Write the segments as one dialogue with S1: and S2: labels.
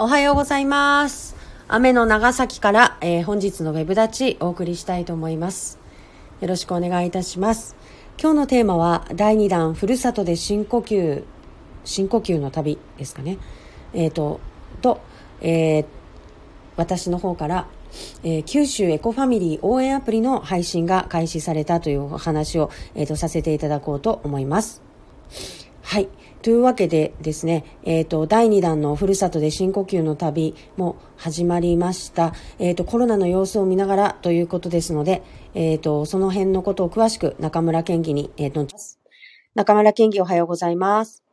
S1: おはようございます。雨の長崎から、えー本日のウェブ立ちお送りしたいと思います。よろしくお願いいたします。今日のテーマは第2弾ふるさとで深呼吸、深呼吸の旅ですかね。えっ、と、と、えー私の方から、えー九州エコファミリー応援アプリの配信が開始されたというお話を、えーとさせていただこうと思います。はい。というわけでですね、えっ、と、第2弾のふるさとで深呼吸の旅も始まりました。えっ、と、コロナの様子を見ながらということですので、えっ、と、その辺のことを詳しく中村健議に、えっ、と、中村健議おはようございます。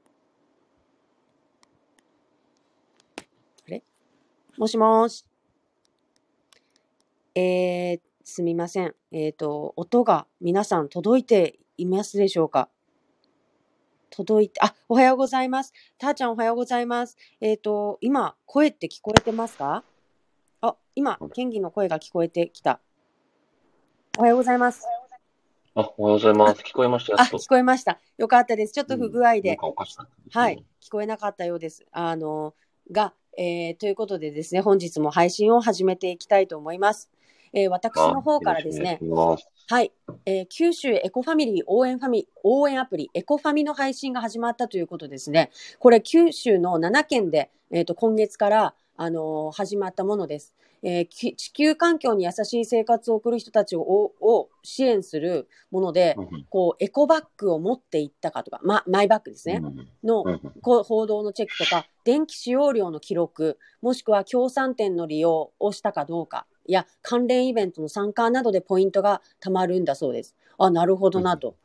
S1: あれ？もしもし。えー、すみません。えっ、と、音が皆さん届いていますでしょうか？届いて、あ、おはようございます。たーちゃんおはようございます。えっ、と、今、声って聞こえてますか？あ、今、県議の声が聞こえてきた。おはようございます。
S2: あ、おはようございます。聞こえました？
S1: あ。聞こえました。よかったです。ちょっと不具合で、
S2: かおかしかったですね
S1: はい、聞こえなかったようです。あの、が、えーということでですね、本日も配信を始めていきたいと思います。えー私の方からですね、はい、えー九州エコファミリー応援ファミ応援アプリエコファミの配信が始まったということですね。これ九州の7県で、えー、と今月から、あのー始まったものです、えーき地球環境に優しい生活を送る人たちをを支援するもので。こうエコバッグを持っていったかとか、ま、マイバッグですね。のこう報道のチェックとか、電気使用量の記録、もしくは協賛店の利用をしたかどうか、や関連イベントの参加などでポイントが貯まるんだそうです。あ、なるほどな、と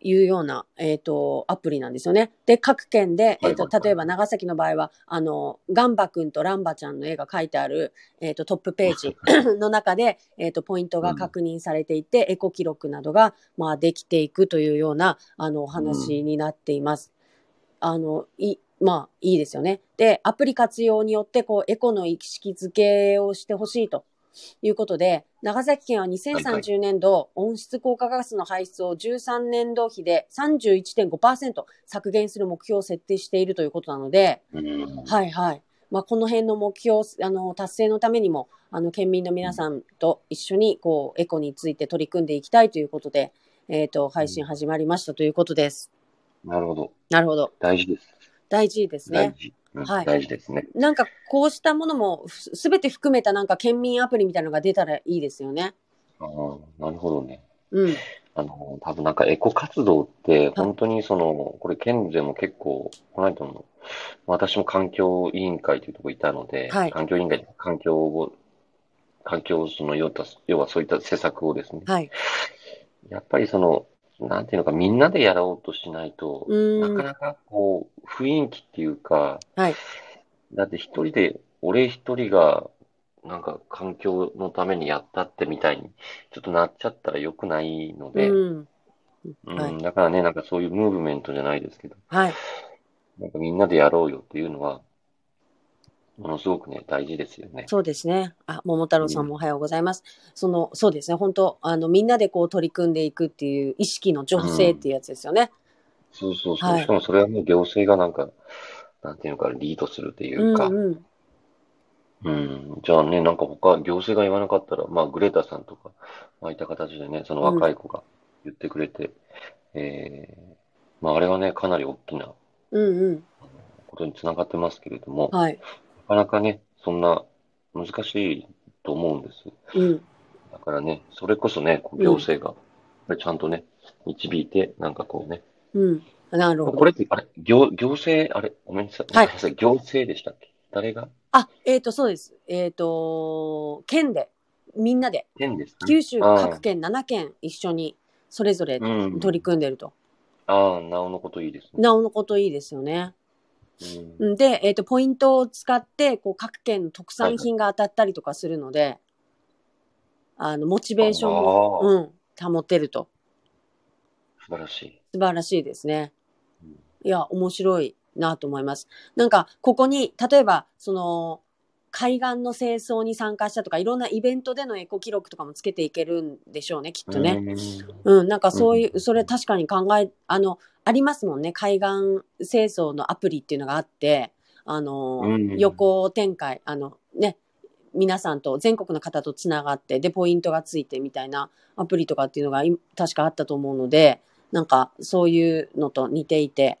S1: いうような、えっ、と、アプリなんですよね。で、各県で、えっ、と、
S2: はいはいはい
S1: 例えば長崎の場合は、あの、ガンバくんとランバちゃんの絵が書いてある、えっ、と、トップページ の中で、えっ、と、ポイントが確認されていて、エコ記録などが、まあ、できていくというような、あの、お話になっています。あの、い、まあ、いいですよね。で、アプリ活用によって、こう、エコの意識づけをしてほしいということで、長崎県は2030年度、温室効果ガスの排出を13年度比で31.5%削減する目標を設定しているということなので、
S2: うん
S1: はいはい。まあ、この辺の目標、あの、達成のためにも、あの、県民の皆さんと一緒に、こう、エコについて取り組んでいきたいということで、えっ、と、配信始まりましたということです。
S2: なるほど。
S1: なるほど。
S2: 大事です。
S1: 大事ですね。
S2: 大事。うん
S1: はい
S2: 大事ですね。
S1: なんかこうしたものもすべて含めたなんか県民アプリみたいなのが出たらいいですよね。
S2: ああ、なるほどね。
S1: うん。
S2: あの、多分なんかエコ活動って、本当にその、これ県でも結構、この間の、私も環境委員会というところにいたので、
S1: はい
S2: 環境委員会で環境を、環境をその、要はそういった施策をですね、
S1: はい。
S2: やっぱりその、なんていうのか、みんなでやろうとしないと、なかなかこう、雰囲気っていうか、
S1: はい。
S2: だって一人で、俺一人が、なんか環境のためにやったってみたいに、ちょっとなっちゃったら良くないので、
S1: うん。
S2: うん
S1: はい
S2: だからね、なんかそういうムーブメントじゃないですけど、
S1: はい。
S2: なんかみんなでやろうよっていうのは、ものすごくね、大事ですよね。
S1: そうですね。あ、桃太郎さんもおはようございます。その、そうですね。本当あの、みんなでこう取り組んでいくっていう意識の女性っていうやつですよね。
S2: そうそうそう。
S1: はい
S2: しかもそれはね、行政がなんか、なんていうのか、リードするっていうか、
S1: うんうん。
S2: うん。じゃあね、なんか他、行政が言わなかったら、まあ、グレタさんとか、まあ、いった形でね、その若い子が言ってくれて、えー、まあ、あれはね、かなり大きな
S1: うんうん。
S2: ことにつながってますけれども、
S1: はい。
S2: なかなかね、そんな難しいと思うんです。
S1: うん。
S2: だからね、それこそね、行政が、これちゃんとね、導いて、なんかこうね、
S1: うん。なるほど。
S2: これって、あれ、行、行政、あれ、ごめんなさい。
S1: はい
S2: 行政でしたっけ？誰が？
S1: あ、えっ、と、そうです。えっ、と、県で、みんなで、
S2: 県ですか
S1: 九州各県7県一緒に、それぞれ
S2: うん。
S1: 取り組んでると。
S2: ああ、なおのこといいですね。
S1: なおのこといいですよね。
S2: うん
S1: うんで、えっ、と、ポイントを使って、こう、各県の特産品が当たったりとかするので、あの、モチベーションも、
S2: あ
S1: うん、保てると。
S2: 素晴らしい。
S1: 素晴らしいですね
S2: うん。
S1: いや、面白いなと思います。なんか、ここに、例えば、その、海岸の清掃に参加したとか、いろんなイベントでのエコ記録とかもつけていけるんでしょうね、きっとね。
S2: うん
S1: うん、なんかそういう、それ確かに考え、あの、ありますもんね。海岸清掃のアプリっていうのがあって、あの、
S2: うん
S1: 横展開、あの、ね、皆さんと、全国の方とつながって、で、ポイントがついてみたいなアプリとかっていうのがい確かあったと思うので、なんか、そういうのと似ていて、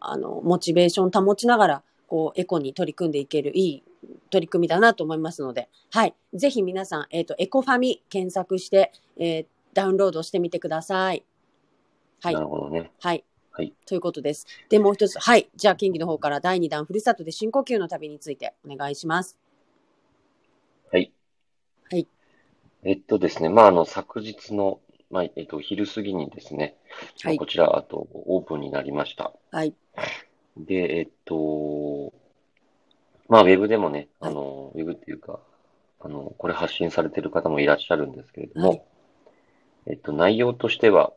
S1: あの、モチベーション保ちながら、こう、エコに取り組んでいけるいい取り組みだなと思いますので、はい。ぜひ皆さん、えっ、と、エコファミ検索して、えーダウンロードしてみてください。はい
S2: な。るほどね。
S1: はい。
S2: はい。
S1: ということです。で、もう一つ。はい。じゃあ、金魚の方から第2弾、ふるさとで深呼吸の旅についてお願いします。
S2: はい。
S1: はい。
S2: えっとですね、まあ、あの、昨日の、まあ、えっと、昼過ぎにですね、ま
S1: はい
S2: あこちら、あと、オープンになりました。
S1: はい。
S2: で、えっと、まあ、ウェブでもね、
S1: はい
S2: あの、ウェブっていうか、あの、これ発信されてる方もいらっしゃるんですけれども、
S1: はい
S2: えっと、内容としては、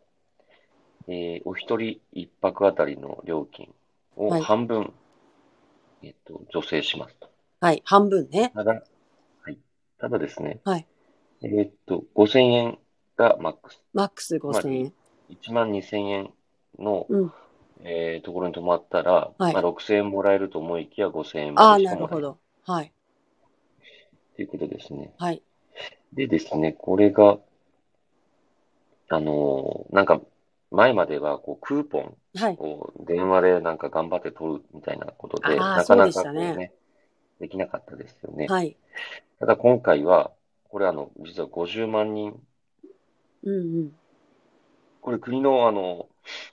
S2: えーお一人一泊あたりの料金を
S1: はい
S2: 半分、えっと、助成しますと。
S1: はい。半分ね。
S2: ただ、はい。ただですね、
S1: はい。
S2: えーっと、5000円がマックス。
S1: マックス5000円。
S2: 1万2000円の、
S1: うん。
S2: えーところに泊まったら、
S1: はい
S2: まあ、6000円もらえると思いきや5000円
S1: ああ、
S2: までしかもらえない
S1: なるほど。はい。
S2: ということですね。
S1: はい。
S2: でですね、これが、あのーなんか、前までは、こう、クーポン
S1: はい。
S2: を電話でなんか頑張って取るみたいなことで、
S1: あー
S2: なかなかこう
S1: そうでしたね
S2: ね、できなかったですよね。
S1: はい。
S2: ただ今回は、これあの、実は50万人、
S1: うんうん。
S2: これ国のあの、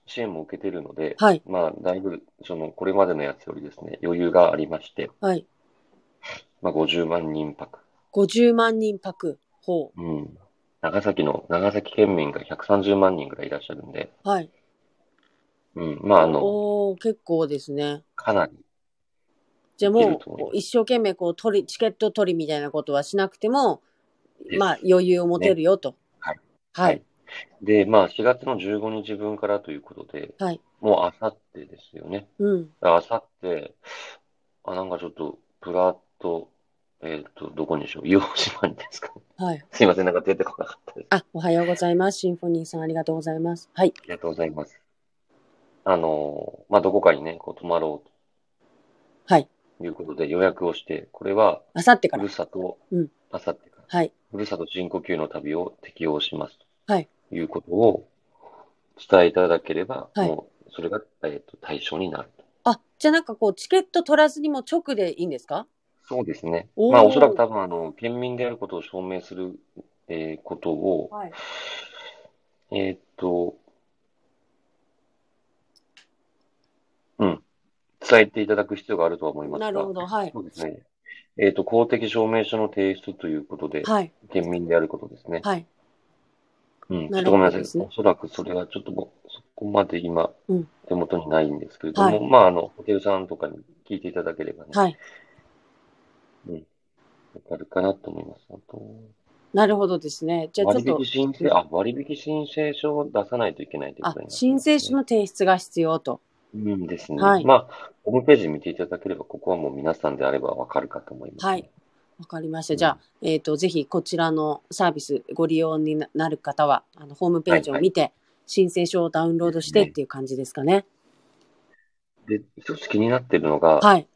S2: 支援も受けてるので、
S1: はい。
S2: まあ、だいぶ、その、これまでのやつよりですね、余裕がありまして、
S1: はい。
S2: まあ、50万人泊。
S1: 50万人泊。ほ
S2: うん。長崎の、長崎県民が130万人ぐらいいらっしゃるんで、
S1: う。はい。
S2: うん。まあ、あの、
S1: おお結構ですね。
S2: かなり、
S1: じゃあ
S2: いける
S1: も
S2: と思いうま
S1: 一生懸命こう取り、チケット取りみたいなことはしなくても、
S2: です
S1: まあ余裕を持てるよと。
S2: はい。
S1: はい。
S2: で、まあ、4月の15日分からということで、
S1: はい。
S2: もうあさってですよね。
S1: うん。
S2: あさって、あ、なんかちょっと、プラット、えっと、どこにしよう？硫黄島にですか？ね。
S1: はい。
S2: すいません、なんか出てこなかったです。
S1: あ、おはようございます。シンフォニーさんありがとうございます。はい。
S2: ありがとうございます。あの、まあ、どこかにね、こう泊まろう
S1: はい。
S2: ということで予約をして、これは、
S1: あさってから
S2: ふる。さと
S1: うん、
S2: あさってから、
S1: はい。
S2: ふるさと深呼吸の旅を適用します
S1: はい。
S2: ということを伝えいただければ、
S1: はい
S2: もう、それが、えっと、対象になると。
S1: あ、じゃあなんかこう、チケット取らずにも直でいいんですか？
S2: そうですね。
S1: おー
S2: まあ、おそらく多分、あの、県民であることを証明する、えーことを、
S1: はい。
S2: えーっと、うん、伝えていただく必要があるとは思いますが、
S1: なるほど。はい。
S2: そうですね。えーっと、公的証明書の提出ということで、
S1: はい。
S2: 県民であることですね。
S1: はい。
S2: うん、ちょ
S1: なる
S2: っとごめんなさい。
S1: ほどですね
S2: おそらくそれはちょっともう、そこまで今
S1: うん、
S2: 手元にないんですけれども、
S1: はい
S2: まあ、あの、ホテルさんとかに聞いていただければね、
S1: はい。
S2: わかるかなと思います。あと、
S1: なるほどですね。じゃあちょっと
S2: 割引、申請、あ、割引申請書を出さないといけないというこ
S1: あ
S2: とにな、って
S1: 申
S2: ますね
S1: 請書の提出が必要と。
S2: うんですね。
S1: はい
S2: まあ、ホームページ見ていただければ、ここはもう皆さんであればわかるかと思います、
S1: はい。わかりました。じゃあ、えっ、と、ぜひこちらのサービスご利用になる方は、あの、ホームページを見て、申請書をダウンロードしてっていう感じですかね。
S2: で、一つ気になってるのが、
S1: はい。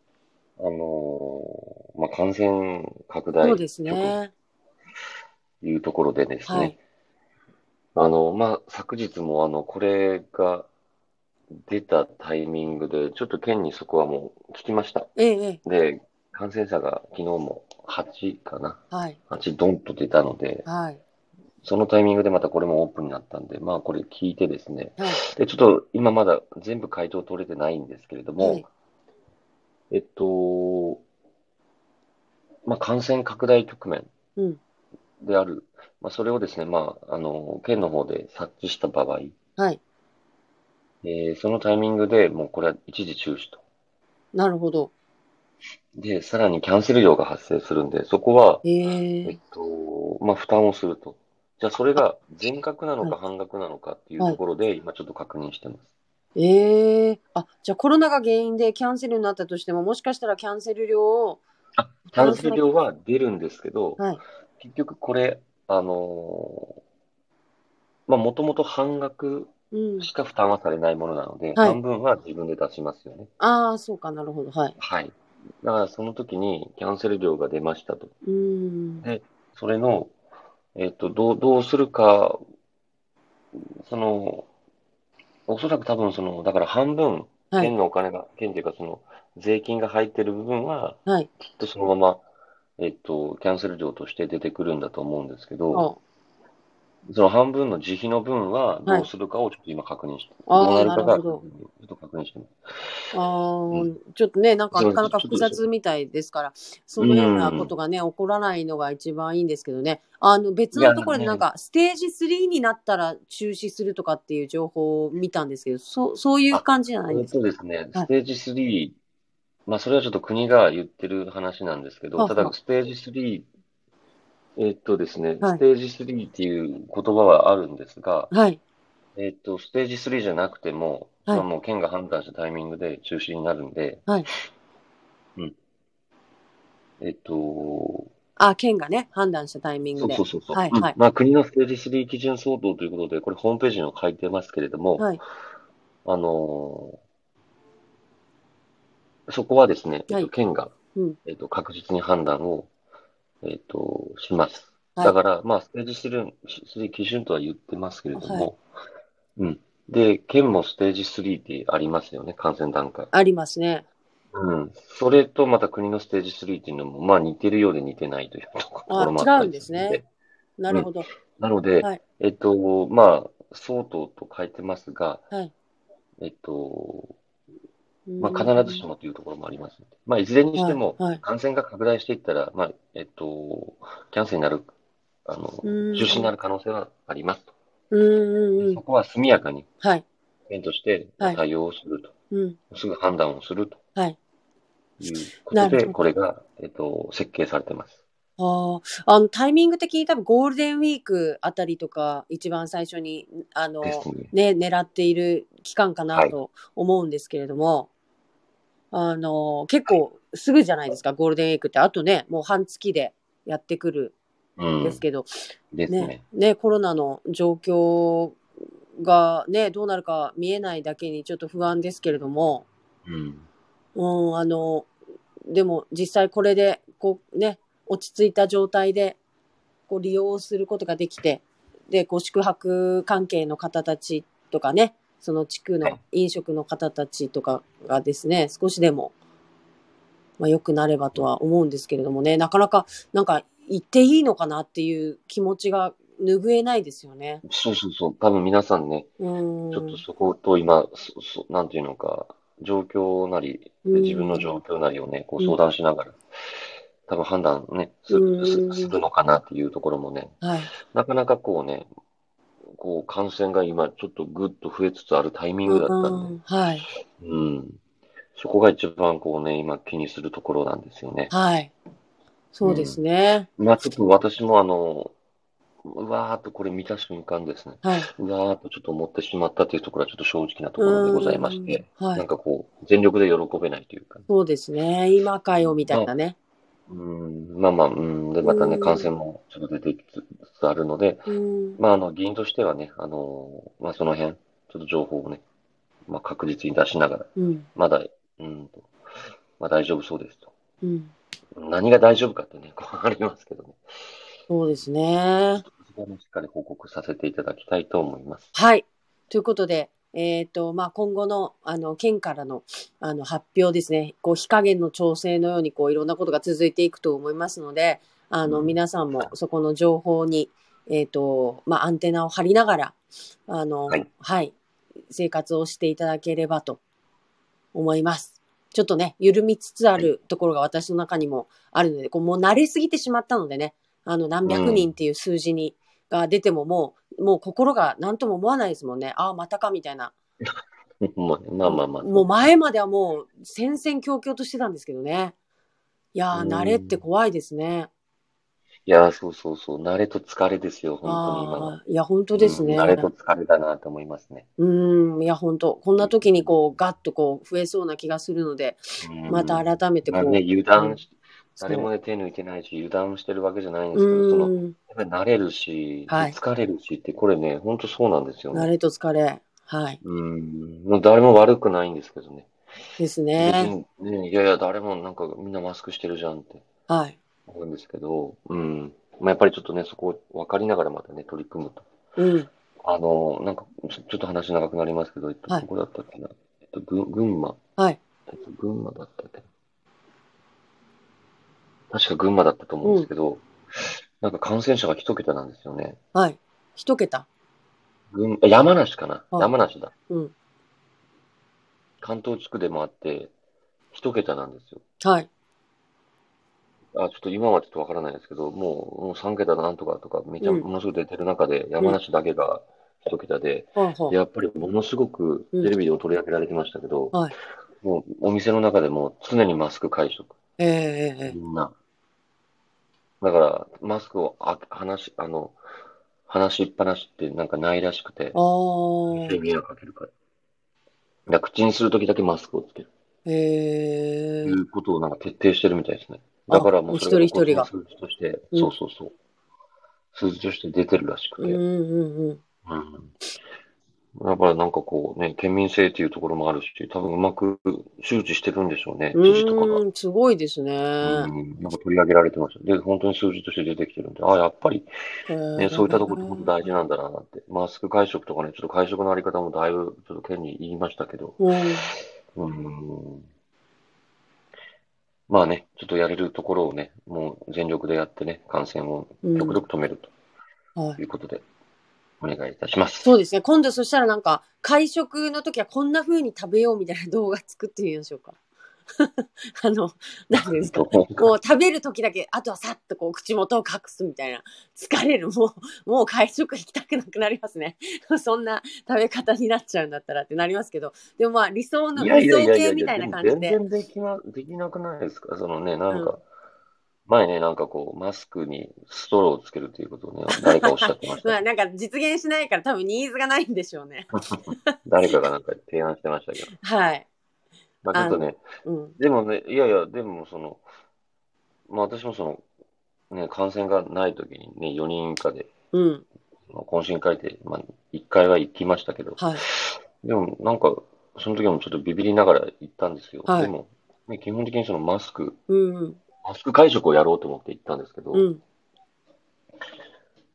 S2: あのーまあ、感染拡大
S1: そうですね。
S2: というところでですね、
S1: はい。
S2: あの、まあ、昨日もあの、これが出たタイミングで、ちょっと県にそこはもう聞きました。
S1: ええええ
S2: で、感染者が昨日も8かな。
S1: はい。
S2: 8ドンと出たので、
S1: はい。
S2: そのタイミングでまたこれもオープンになったんで、まあこれ聞いてですね。
S1: はい。
S2: で、ちょっと今まだ全部回答取れてないんですけれども、
S1: はい
S2: えっと、まあ感染拡大局面
S1: うん。
S2: である。まあそれをですね、まあ、あの、県の方で察知した場合、
S1: はい。
S2: えーそのタイミングでもうこれは一時中止と。
S1: なるほど。
S2: で、さらにキャンセル料が発生するんで、そこは、
S1: え
S2: えっ
S1: え
S2: と、まあ、負担をすると。じゃあ、それが全額なのか
S1: はい
S2: 半額なのかっていうところで、今ちょっと確認してます。
S1: ええあ、じゃあコロナが原因でキャンセルになったとしても、もしかしたらキャンセル料を、
S2: あ、キャンセル料は出るんですけど、
S1: はい。
S2: 結局これ、あのーまあ、もともと半額
S1: うん。
S2: しか負担はされないものなので、
S1: はい
S2: 半分は自分で出しますよね。
S1: ああ、そうかなるほど。はい。
S2: はい。だからその時にキャンセル料が出ましたと。
S1: うん。
S2: で、それの、えっと、どう、どうするか、その、おそらく多分その、だから半分、
S1: はい。
S2: 県のお金が、県っていうかその、税金が入ってる部分は、
S1: はい。
S2: きっとそのまま、えっと、キャンセル料として出てくるんだと思うんですけど、
S1: お
S2: その半分の自費の分は
S1: はい。
S2: どうするかをちょっと今確認して、
S1: あー
S2: どうなるかがちょっと確認してます。
S1: あー
S2: うん。
S1: ちょっとね、なんか
S2: そう
S1: なかなか複雑みたいですから、そのようなことがね、起こらないのが一番いいんですけどね。あの、別のところでなんか、ステージ3になったら中止するとかっていう情報を見たんですけど、そう、そういう感じじゃないですか？
S2: とですね、
S1: はい。
S2: ステージ3、まあそれはちょっと国が言ってる話なんですけど、
S1: はは
S2: ただステージ3、えっとですね、
S1: はい
S2: ステージ3っていう言葉はあるんですが、
S1: はい。
S2: えっと、ステージ3じゃなくても、
S1: はい
S2: まあもう県が判断したタイミングで中止になるんで、
S1: はい。
S2: うん。えっと、
S1: あ、県がね、判断したタイミングで
S2: そうそう。そうそう。
S1: はいはい
S2: うんまあ国のステージ3基準相当ということで、これホームページにも書いてますけれども、
S1: はい。
S2: あのーそこはですね、えっ
S1: はい
S2: と、県が、
S1: うん
S2: えっと、確実に判断を、えっと、します。
S1: はい
S2: だから、まあ、ステージ3、3基準とは言ってますけれども、うん。で、県もステージ3ってありますよね、感染段階。
S1: ありますね。
S2: うん。それとまた国のステージ3っていうのも、まあ似てるようで似てないというとこ
S1: あ
S2: ろもあっ
S1: 違うんですね。なるほど。
S2: なので、
S1: はい
S2: えっと、まあ、相当と書いてますが、
S1: はい。
S2: えっと、
S1: うん
S2: まあ、必ずしもというところもありますまあ、いずれにしても、
S1: はいはい
S2: 感染が拡大していったら、まあ、えっと、キャンセルになる、あの、
S1: うん
S2: 中止になる可能性はありますと。
S1: うんうんうん
S2: そ。こは速やかに、
S1: はい。
S2: 県として
S1: はい
S2: 対応をすると。
S1: うん。
S2: すぐ判断をすると
S1: はい。
S2: いうことで、これが、えっと、設計されてます。
S1: ああ、あの、タイミング的に多分ゴールデンウィークあたりとか、一番最初に、あの、
S2: ね。
S1: ね、狙っている期間かなと思うんですけれども、あの、結構すぐじゃないですか、ゴールデンウィークって。あとね、もう半月でやってくる
S2: うんん。
S1: ですけど、
S2: ですね。
S1: ね、ね、コロナの状況がね、どうなるか見えないだけにちょっと不安ですけれども、
S2: うん。
S1: うん、あの、でも実際これで、こうね、落ち着いた状態で、こう利用することができて、で、こう宿泊関係の方たちとかね、その地区の
S2: はい
S1: 飲食の方たちとかがですね、少しでも、まあ良くなればとは思うんですけれどもね、なかなか、なんか行っていいのかなっていう気持ちが拭えないですよね。
S2: そうそうそう。多分皆さんね、
S1: うん。
S2: ちょっとそこと今、そそなんていうのか、状況なり、
S1: うん
S2: 自分の状況なりをね、こ
S1: う
S2: うん相談しながら、多分判断ね、すするのかなっていうところもね、
S1: はい。
S2: なかなかこうね、こう感染が今ちょっとぐっと増えつつあるタイミングだったんで、
S1: うんはい。
S2: うん。そこが一番こうね、今気にするところなんですよね。
S1: はい。そうですね。
S2: まあちょっと私もあの、うわーっとこれ見た瞬間ですね、
S1: はい。
S2: うわーっとちょっと思ってしまったというところはちょっと正直なところでございまして、
S1: うんはい
S2: なん。かこう、全力で喜べないというか、
S1: そうですね。今かよ、みたいなね。
S2: うん、まあまあ、うん、で、またね、
S1: うん
S2: 感染もちょっと出てきつつあるので、
S1: うん。
S2: まあ、あの、議員としてはね、あの、まあ、その辺、ちょっと情報をね、まあ、確実に出しながら、
S1: うん。
S2: まだ、うんと、まあ、大丈夫そうですと。
S1: うん。
S2: 何が大丈夫かってね、こうありますけどね。
S1: そうですね。
S2: しっかり報告させていただきたいと思います。
S1: はい。ということで、えっ、と、まあ、今後の、あの、県からの、あの、発表ですね。こう、火加減の調整のように、こう、いろんなことが続いていくと思いますので、あの、
S2: うん
S1: 皆さんもそこの情報に、えっ、と、まあ、アンテナを張りながら、あの、は
S2: はいい、
S1: 生活をしていただければと思います。ちょっとね、緩みつつあるところが私の中にもあるので、こうもう慣れすぎてしまったのでね、あの、何百人っていう数字に、が出てももう、もう心が何とも思わないですもんね。ああ、またかみたいな。
S2: まあねまあまあまあ。
S1: もう前まではもう戦々恐々としてたんですけどね。いやー、
S2: うん
S1: 慣れって怖いですね。
S2: いや、そうそうそう。慣れと疲れですよ、本当に今の。
S1: ああ、いや、本当ですね。
S2: うん慣れと疲れだなと思いますね。
S1: うん、いや、本当こんな時にこう、ガッとこう、増えそうな気がするので、
S2: うん
S1: また改めてこう、
S2: まあね、油断し、
S1: そう
S2: 誰もね、手抜いてないし、油断してるわけじゃないんですけど、その、
S1: うん、
S2: やっぱり慣れるし、
S1: はい
S2: 疲れるしって、これね、本当そうなんですよね。
S1: 慣れと疲れ。はい。
S2: うん。もう誰も悪くないんですけどね。
S1: です
S2: 別
S1: ね。
S2: にね、いやいや、誰もなんかみんなマスクしてるじゃんって
S1: はい。
S2: 思うんですけど、うん。まあ、やっぱりちょっとね、そこを分かりながらまたね、取り組むと。
S1: うん。
S2: あの、なんか、ちょちょっと話長くなりますけど、えっと、
S1: はい
S2: どこだったっけな？えっと、ぐ群馬。
S1: はい。
S2: えっと、群馬だったっけな？確か群馬だったと思うんですけど、なんか感染者が一桁なんですよね。
S1: はい。一桁。
S2: 群、山梨かな？
S1: はい
S2: 山梨だ。
S1: うん。
S2: 関東地区でもあって、一桁なんですよ。
S1: はい。
S2: あ、ちょっと今はちょっとわからないですけど、もう、もう3桁なんとかとか、めちゃ、
S1: うん
S2: ものすごく出てる中で、山梨だけが一桁で、
S1: ほうほう。
S2: やっぱりものすごく
S1: うん
S2: テレビでも取り上げられてましたけど、
S1: はい
S2: もうお店の中でも常にマスク会食、
S1: えええええ
S2: みんな。だから、マスクをあ話し、あの、話しっぱなしってなんかないらしくて
S1: え。あ、あ。
S2: 迷惑かけるから。だから口にするときだけマスクをつける。
S1: へえ
S2: ということをなんか徹底してるみたいですね。だからもうそれ
S1: 一人一人が
S2: 数字として、
S1: うん
S2: そうそうそう。数字として出てるらしくて。
S1: うんうんうん。
S2: うんだからなんかこうね、県民性っていうところもあるし、多分うまく周知してるんでしょうね、
S1: う
S2: 知事とかが。
S1: ーん、すごいですね。
S2: うん、なんか取り上げられてました。で、本当に数字として出てきてるんで、ああ、やっぱりね、そういったところって本当大事なんだなって。マスク会食とかね、ちょっと会食のあり方もだいぶちょっと県に言いましたけど、
S1: うん。
S2: うん。まあね、ちょっとやれるところをね、もう全力でやってね、感染を極力止める
S1: はい
S2: ということで、お願いいたします。
S1: そうですね。今度そしたらなんか、会食の時はこんな風に食べようみたいな動画作ってみましょうか。あの、何ですか。
S2: どうか
S1: もう食べる時だけ、あとはさっとこう口元を隠すみたいな。疲れる。もう、もう会食行きたくなくなりますね。そんな食べ方になっちゃうんだったらってなりますけど。でもまあ理想の、理想系みたいな感じで。
S2: 全然できな、できなくないですか？そのね、なんか、
S1: うん
S2: 前ね、なんかこう、マスクにストローをつけるということをね、誰かおっしゃってまし
S1: ま
S2: た。
S1: あなんか実現しないから多分ニーズがないんでしょうね。
S2: 誰かがなんか提案してましたけど。
S1: はい。
S2: まあちょっとね、
S1: うん。
S2: でもね、いやいや、でもその、まあ私もその、ね、感染がない時にね、4人以下で、
S1: うん。
S2: まあ懇親会で、まあ1回は行きましたけど、
S1: はい。
S2: でもなんか、その時もちょっとビビりながら行ったんですよ。
S1: はい
S2: でも、ね、基本的にそのマスク、
S1: うんうん。
S2: マスク会食をやろうと思って行ったんですけど、
S1: うん。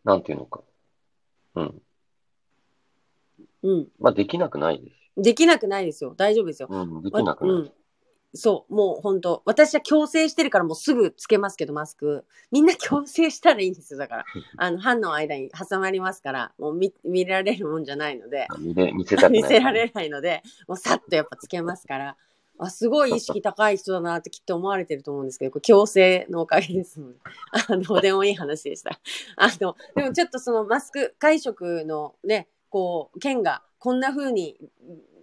S2: なんていうのか。うん。
S1: うん。
S2: まあ、できなくないです
S1: できなくないですよ。大丈夫ですよ。
S2: よ。うん、できなくない。
S1: うん。そう、もう本当私は強制してるからもうすぐつけますけど、マスク。みんな強制したらいいんですよ。だから。あの、歯の間に挟まりますから、もう見、見られるもんじゃないので、
S2: 見れ見せたくない。
S1: 見せられないので、もうさっとやっぱつけますから、あ、すごい意識高い人だなってきっと思われてると思うんですけど、これ強制のおかげですので、あの、でもいい話でした。あの、でもちょっとそのマスク会食のね、こう、県がこんな風に、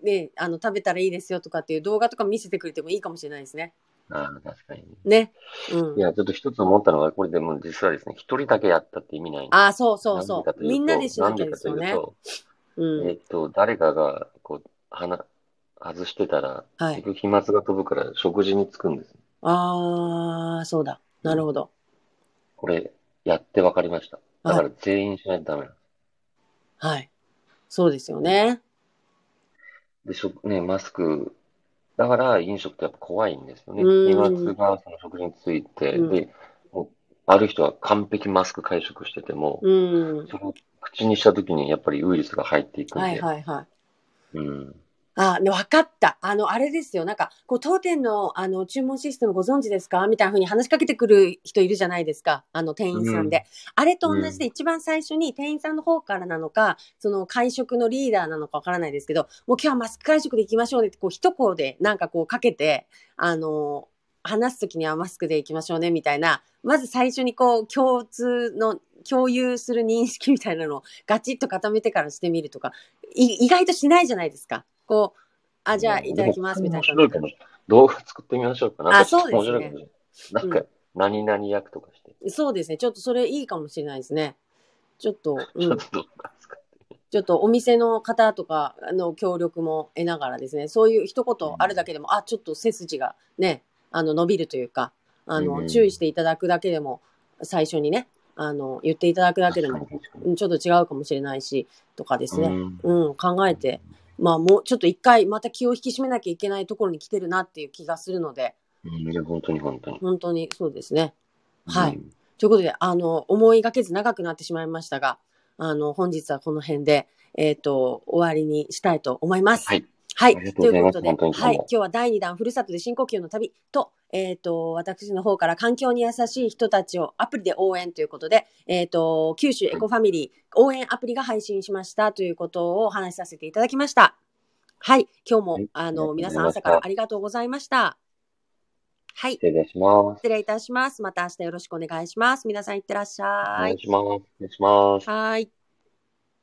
S1: ね、あの、食べたらいいですよとかっていう動画とか見せてくれてもいいかもしれないですね。
S2: ああ、確かに。
S1: ね。うん
S2: い。や、ちょっと一つ思ったのは、これでも実はですね、一人だけやったって意味ないんです。
S1: あ、そうそうそう。
S2: うと
S1: みんなでしなきゃですよね。う
S2: いうと、え
S1: ん。
S2: っと、誰かが、こう、鼻、外してたら、
S1: はい
S2: 結局飛沫が飛ぶから食事につくんです。
S1: あー、そうだ。なるほど。
S2: これ、やって分かりました。だから全員しないとダメなんです。
S1: はい。そうですよね。
S2: で、食、ね、マスク、だから飲食ってやっぱ怖いんですよね。
S1: うん
S2: 飛沫がその食事について、
S1: うん
S2: で、もうある人は完璧マスク会食してても、
S1: うん。
S2: その口にした時にやっぱりウイルスが入っていくんで、
S1: はいはいはい。
S2: うん。
S1: あ、ね、わかった。あの、あれですよ。なんか、こう、当店の、あの、注文システムご存知ですか？みたいな風に話しかけてくる人いるじゃないですか。あの、店員さんで。あれと同じで、一番最初に店員さんの方からなのか、その会食のリーダーなのかわからないですけど、もう今日はマスク会食で行きましょうねって、こう、一声でなんかこうかけて、あの、話すときにはマスクで行きましょうね、みたいな、まず最初にこう、共通の、共有する認識みたいなのをガチッと固めてからしてみるとか、い意外としないじゃないですか。こう、あ、じゃあいただきますみたいな。
S2: 面白いかも。動画作ってみましょうか。なんか
S1: あそうですね
S2: なんか、何々役とかして。
S1: そうですね。ちょっとそれいいかもしれないですね。ちょっと、うん
S2: ちょっ。と
S1: ちょっとお店の方とかの協力も得ながらですね、そういう一言あるだけでも、あ、ちょっと背筋がね、あの、伸びるというか、あ
S2: う
S1: の、
S2: ん
S1: 注意していただくだけでも、最初にね、あの、言っていただくだけでもちょっと違うかもしれないし、とかですね。
S2: うん、
S1: 考えてまあもうちょっと一回また気を引き締めなきゃいけないところに来てるなっていう気がするので、
S2: 本当に本当に。
S1: 本当にそうですね。はい。
S2: うん
S1: ということで、あの、思いがけず長くなってしまいましたが、あの、本日はこの辺で、えっ、と、終わりにしたいと思います。
S2: はい。
S1: はい。
S2: とい
S1: うことで、はい。今日は第2弾、ふるさとで深呼吸の旅と、えっ、と、私の方から環境に優しい人たちをアプリで応援ということで、えっ、と、九州エコファミリー応援アプリが配信しましたということをお話しさせていただきました。はい。今日も、
S2: はい
S1: あの、皆さん朝からありがとうございました。はい。
S2: 失礼いたします。
S1: 失礼いたします。また明日よろしくお願いします。皆さんいってらっしゃい
S2: お願い。します。お願いします。
S1: はい。